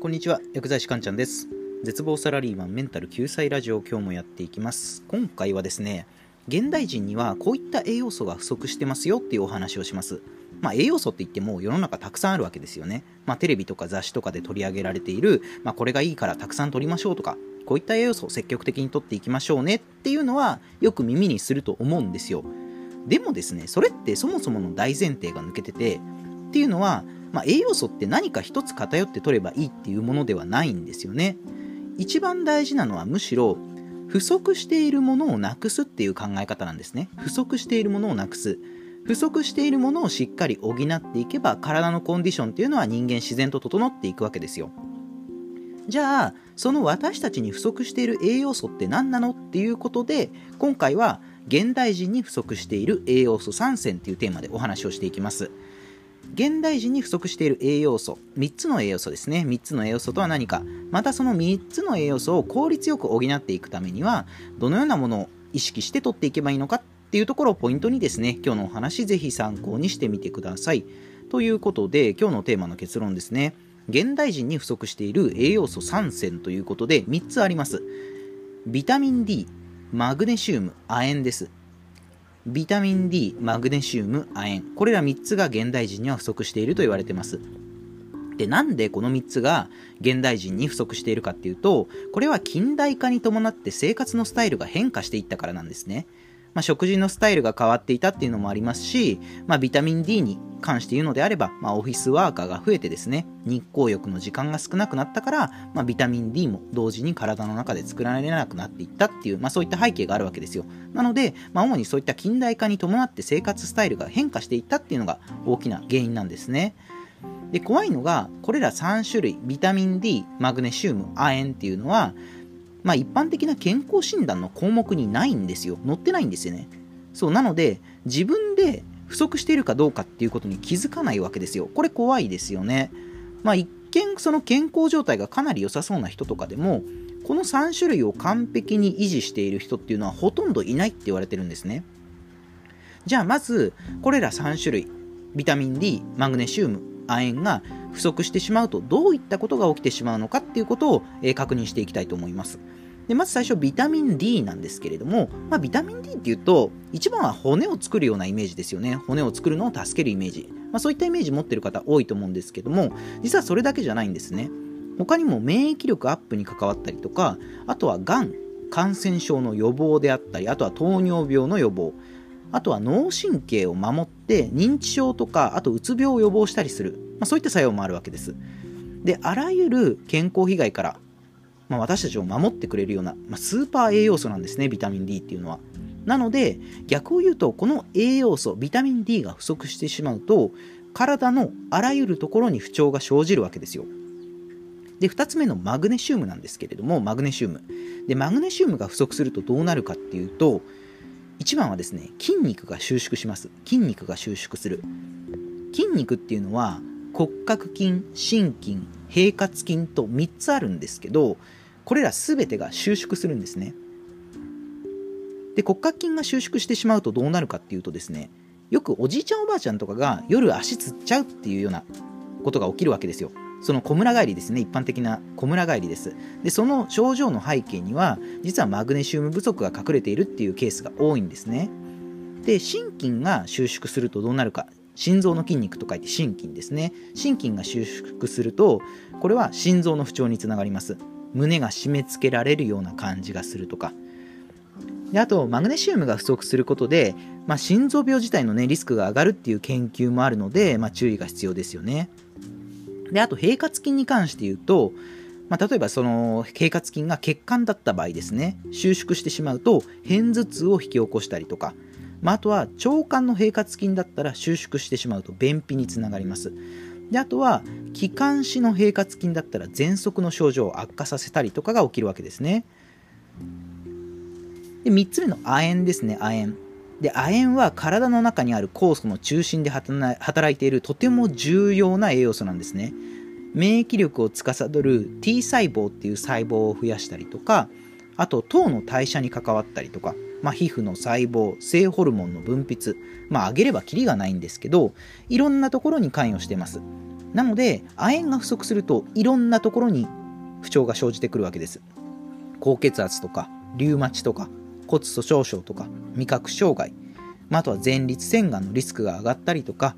こんにちは薬剤師かんちゃんです絶望サラリーマンメンタル救済ラジオ今日もやっていきます今回はですね現代人にはこういった栄養素が不足してますよっていうお話をしますまあ、栄養素って言っても世の中たくさんあるわけですよね。まあ、テレビとか雑誌とかで取り上げられている、まあ、これがいいからたくさん取りましょうとか、こういった栄養素を積極的に取っていきましょうねっていうのはよく耳にすると思うんですよ。でもですね、それってそもそもの大前提が抜けてて、っていうのは、まあ、栄養素って何か一つ偏って取ればいいっていうものではないんですよね。一番大事なのはむしろ不足しているものをなくすっていう考え方なんですね。不足しているものをなくす。不足しているものをしっかり補っていけば体のコンディションっていうのは人間自然と整っていくわけですよ。じゃあその私たちに不足している栄養素って何なのっていうことで今回は現代人に不足している栄養素3選っていうテーマでお話をしていきます。現代人に不足している栄養素。3つの栄養素ですね。3つの栄養素とは何か。またその3つの栄養素を効率よく補っていくためにはどのようなものを意識して取っていけばいいのかっていうところをポイントにですね今日のお話ぜひ参考にしてみてください。ということで今日のテーマの結論ですね。現代人に不足している栄養素3選ということで3つあります。ビタミン D マグネシウム亜鉛です。ビタミン D、マグネシウム、亜鉛。これら3つが現代人には不足していると言われてます。で、なんでこの3つが現代人に不足しているかっていうと、これは近代化に伴って生活のスタイルが変化していったからなんですね。まあ、食事のスタイルが変わっていたっていうのもありますし、まあ、ビタミン D に関して言うのであれば、まあ、オフィスワーカーが増えてですね、日光浴の時間が少なくなったから、まあ、ビタミン D も同時に体の中で作られなくなっていったっていう、まあ、そういった背景があるわけですよ。なので、まあ、主にそういった近代化に伴って生活スタイルが変化していったっていうのが大きな原因なんですね。で怖いのがこれら3種類ビタミン D マグネシウム亜鉛っていうのはまあ、一般的な健康診断の項目にないんですよ。載ってないんですよね。そう、なので、自分で不足しているかどうかっていうことに気づかないわけですよ。これ怖いですよね。まあ、一見、その健康状態がかなり良さそうな人とかでも、この3種類を完璧に維持している人っていうのはほとんどいないって言われてるんですね。じゃあまず、これら3種類、ビタミン D、マグネシウム、亜鉛が不足してしまうとどういったことが起きてしまうのかっていうことを、え確認していきたいと思います。でまず最初ビタミン D なんですけれども、まあ、ビタミン D っていうと一番は骨を作るようなイメージですよね。骨を作るのを助けるイメージ、まあ、そういったイメージ持ってる方多いと思うんですけども実はそれだけじゃないんですね。他にも免疫力アップに関わったりとかあとはがん感染症の予防であったりあとは糖尿病の予防。あとは脳神経を守って認知症とかあとうつ病を予防したりする、まあ、そういった作用もあるわけです。であらゆる健康被害からまあ、私たちを守ってくれるような、まあ、スーパー栄養素なんですねビタミン D っていうのは。なので逆を言うとこの栄養素ビタミン D が不足してしまうと体のあらゆるところに不調が生じるわけですよ。で2つ目のマグネシウムなんですけれどもマグネシウム。でマグネシウムが不足するとどうなるかっていうと1番はですね筋肉が収縮します。筋肉が収縮する。筋肉っていうのは骨格筋心筋平滑筋と3つあるんですけどこれら全てが収縮するんですね。で骨格筋が収縮してしまうとどうなるかっていうとですねよくおじいちゃんおばあちゃんとかが夜足つっちゃうっていうようなことが起きるわけですよ。その小村帰りですね。一般的な小村帰りです。でその症状の背景には実はマグネシウム不足が隠れているっていうケースが多いんですね。で心筋が収縮するとどうなるか。心臓の筋肉と書いて心筋ですね。心筋が収縮するとこれは心臓の不調につながります。胸が締め付けられるような感じがするとか。であとマグネシウムが不足することで、まあ、心臓病自体の、ね、リスクが上がるっていう研究もあるので、まあ、注意が必要ですよね。であと平滑筋に関して言うと、まあ、例えばその平滑筋が血管だった場合ですね収縮してしまうと片頭痛を引き起こしたりとか、まあ、あとは腸管の平滑筋だったら収縮してしまうと便秘につながります。であとは気管支の平滑筋だったら喘息の症状を悪化させたりとかが起きるわけですね。で3つ目の亜鉛ですね亜鉛。で亜鉛は体の中にある酵素の中心で働いているとても重要な栄養素なんですね。免疫力を司る T 細胞っていう細胞を増やしたりとかあと糖の代謝に関わったりとかまあ、皮膚の細胞性ホルモンの分泌まあ上げればキリがないんですけどいろんなところに関与してます。なので亜鉛が不足するといろんなところに不調が生じてくるわけです。高血圧とかリウマチとか骨粗しょう症とか味覚障害、まあ、あとは前立腺がんのリスクが上がったりとか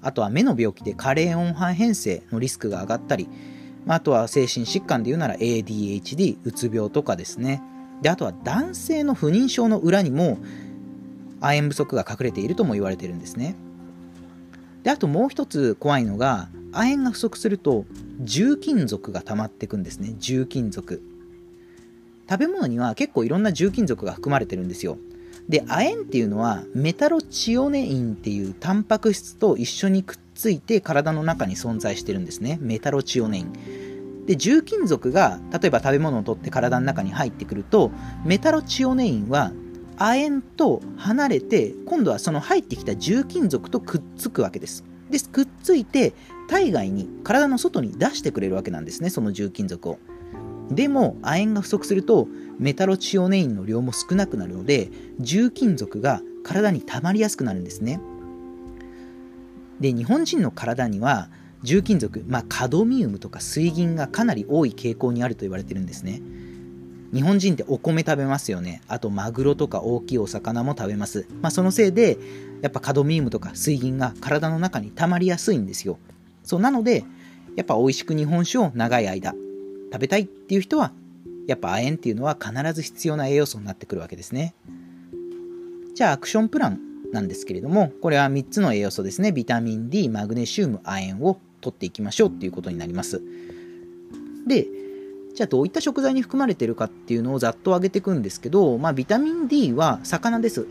あとは目の病気で加齢音波変性のリスクが上がったり、まあ、あとは精神疾患で言うなら ADHD うつ病とかですね。であとは男性の不妊症の裏にも亜鉛不足が隠れているとも言われているんですね。であともう一つ怖いのが亜鉛が不足すると重金属が溜まっていくんですね。重金属。食べ物には結構いろんな重金属が含まれてるんですよ。で亜鉛っていうのはメタロチオネインっていうタンパク質と一緒にくっついて体の中に存在してるんですね。メタロチオネイン。で重金属が例えば食べ物を取って体の中に入ってくるとメタロチオネインは亜鉛と離れて今度はその入ってきた重金属とくっつくわけです。でくっついて体外に体の外に出してくれるわけなんですねその重金属を。でも亜鉛が不足するとメタロチオネインの量も少なくなるので重金属が体に溜まりやすくなるんですね。で日本人の体には重金属、まあ、カドミウムとか水銀がかなり多い傾向にあると言われてるんですね。日本人ってお米食べますよね。あとマグロとか大きいお魚も食べます、まあ、そのせいでやっぱカドミウムとか水銀が体の中に溜まりやすいんですよ。そうなのでやっぱ美味しく日本酒を長い間食べたいっていう人はやっぱ亜鉛っていうのは必ず必要な栄養素になってくるわけですね。じゃあアクションプランなんですけれどもこれは3つの栄養素ですね。ビタミン D マグネシウム亜鉛を取っていきましょうっていうことになります。でじゃあどういった食材に含まれてるかっていうのをざっと挙げていくんですけど、まあ、ビタミン D は魚です。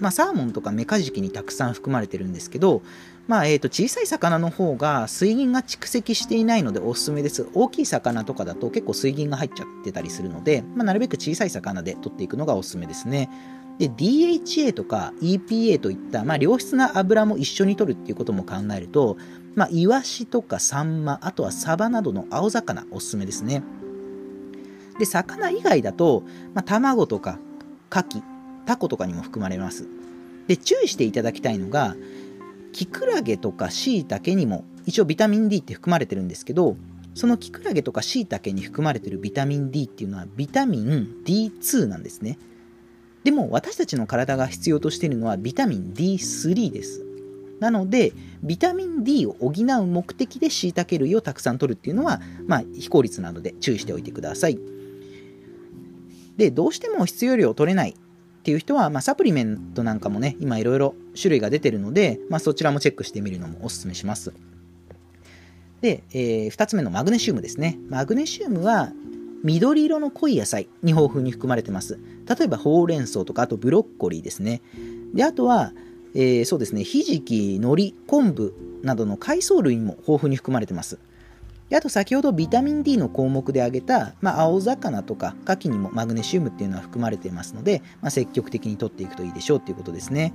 まあ、サーモンとかメカジキにたくさん含まれてるんですけど、まあ、えー、と小さい魚の方が水銀が蓄積していないのでおすすめです。大きい魚とかだと結構水銀が入っちゃってたりするので、まあ、なるべく小さい魚で取っていくのがおすすめですね。で DHA とか EPA といった、まあ、良質な油も一緒に取るっていうことも考えると、まあ、イワシとかサンマあとはサバなどの青魚おすすめですねで魚以外だと、まあ、卵とか牡蠣タコとかにも含まれます。で注意していただきたいのがキクラゲとかシイタケにも一応ビタミン D って含まれてるんですけどそのキクラゲとかシイタケに含まれてるビタミン D っていうのはビタミン D2 なんですね。でも私たちの体が必要としているのはビタミン D3 です。なのでビタミン D を補う目的でシイタケ類をたくさん取るっていうのは、まあ、非効率なので注意しておいてください。でどうしても必要量取れない。っていう人は、まあ、サプリメントなんかもね、今いろいろ種類が出てるので、まあ、そちらもチェックしてみるのもおすすめします。で、えー、2つ目のマグネシウムですね。マグネシウムは緑色の濃い野菜に豊富に含まれてます。例えばほうれん草とか、あとブロッコリーですね。で、あとは、えー、そうですね、ひじき、海苔、昆布などの海藻類にも豊富に含まれてます。であと先ほどビタミン D の項目で挙げた、まあ、青魚とか牡蠣にもマグネシウムっていうのは含まれていますので、まあ、積極的に取っていくといいでしょうっていうことですね。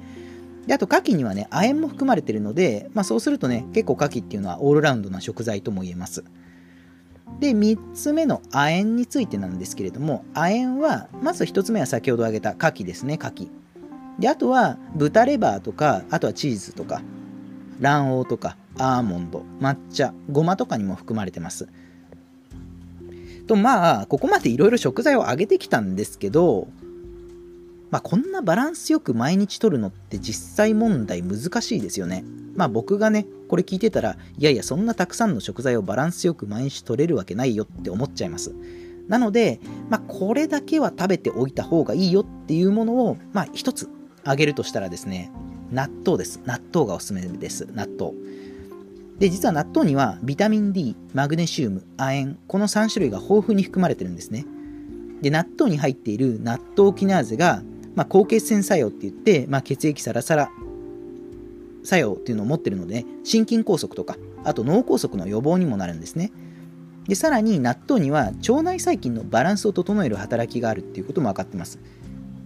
であと牡蠣にはね亜鉛も含まれているので、まあ、そうするとね結構牡蠣っていうのはオールラウンドな食材とも言えます。で3つ目の亜鉛についてなんですけれども亜鉛はまず1つ目は先ほど挙げた牡蠣ですね牡蠣であとは豚レバーとかあとはチーズとか卵黄とかアーモンド抹茶ごまとかにも含まれてます。とまあここまでいろいろ食材を揚げてきたんですけどまあこんなバランスよく毎日取るのって実際問題難しいですよね。まあ僕がねこれ聞いてたらいやいやそんなたくさんの食材をバランスよく毎日取れるわけないよって思っちゃいます。なので、まあ、これだけは食べておいた方がいいよっていうものを、まあ、一つあげるとしたらですね、納豆です。納豆がおすすめです。納豆。で、実は納豆にはビタミン D、マグネシウム、亜鉛、この3種類が豊富に含まれてるんですね。で、納豆に入っている納豆キナーゼが、まあ、高血栓作用って言って、まあ、血液サラサラ作用っていうのを持ってるので、心筋梗塞とか、あと脳梗塞の予防にもなるんですね。で、さらに納豆には腸内細菌のバランスを整える働きがあるっていうことも分かってます。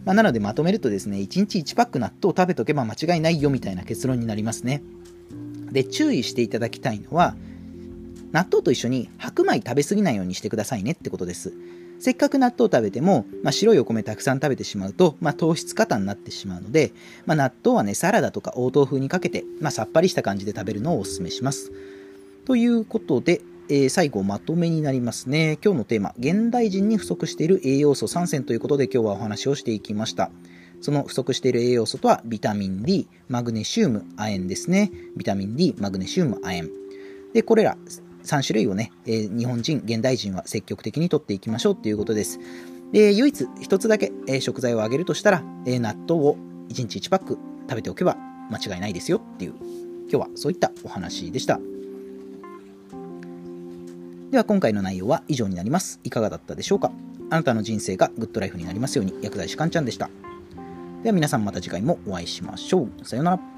まあ、なのでまとめるとですね、1日1パック納豆を食べとけば間違いないよみたいな結論になりますね。で、注意していただきたいのは、納豆と一緒に白米食べ過ぎないようにしてくださいねってことです。せっかく納豆を食べても、まあ、白いお米たくさん食べてしまうと、まあ、糖質過多になってしまうので、まあ、納豆はね、サラダとか応答風にかけて、ま、さっぱりした感じで食べるのをお勧めします。ということで、えー、最後まとめになりますね。今日のテーマ、現代人に不足している栄養素3選ということで今日はお話をしていきました。その不足している栄養素とは、ビタミン D、マグネシウム、亜鉛ですね。ビタミン D、マグネシウム、亜鉛。で、これら3種類をね、えー、日本人、現代人は積極的にとっていきましょうということです。で、唯一1つだけ、えー、食材を挙げるとしたら、え、納豆を1日1パック食べておけば間違いないですよっていう、今日はそういったお話でした。では今回の内容は以上になります。いかがだったでしょうか？あなたの人生がグッドライフになりますように薬剤師かんちゃんでした。では皆さんまた次回もお会いしましょう。さようなら。